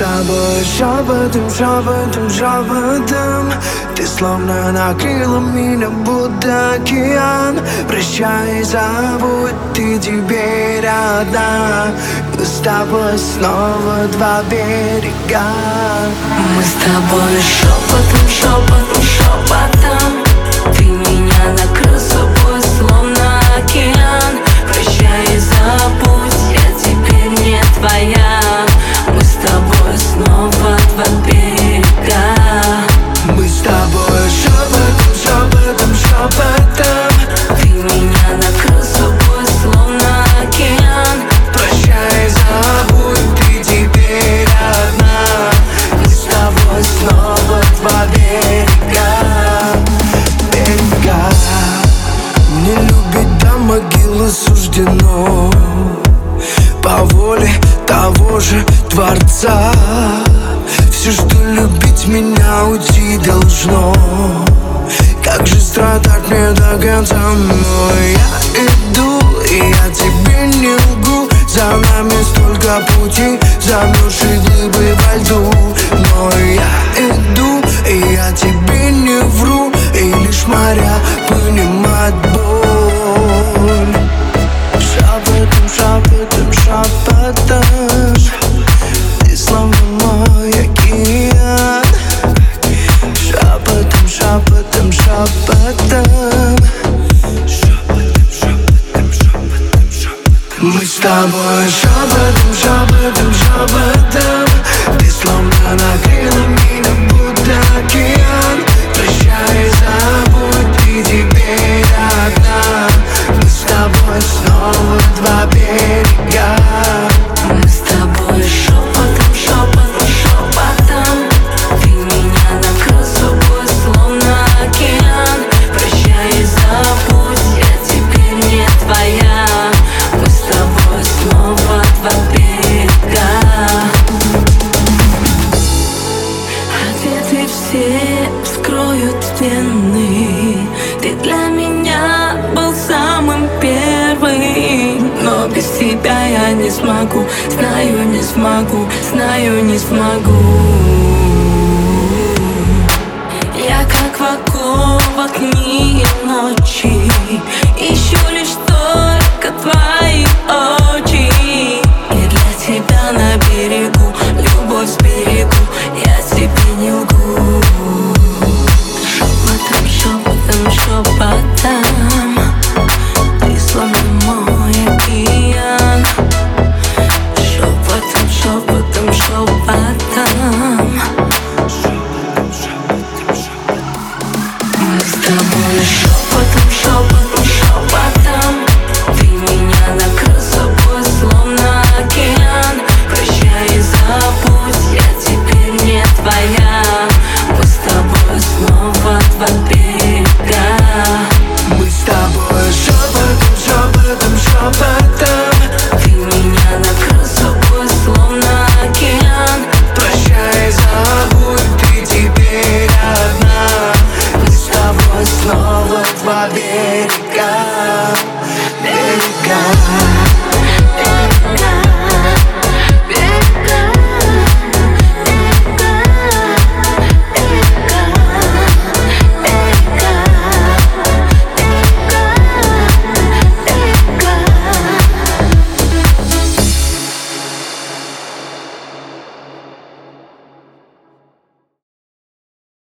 тобой шепотом, шепотом, шепотом Ты словно накрыла меня, будто океан. Прощай, забудь, ты теперь одна. Мы с тобой снова два берега. Мы с тобой шепотом, шепотом, шепотом должно. Как же страдать мне до конца? Но я иду, и я тебе не лгу. За нами столько пути, замерзшие глыбы во льду. Но я иду, и я тебе не вру тобой шепотом, шепотом, шепотом Все вскроют стены. Ты для меня был самым первым Но без тебя я не смогу. Знаю, не смогу, знаю, не смогу. Я как в оковах дни и ночи Ищу лишь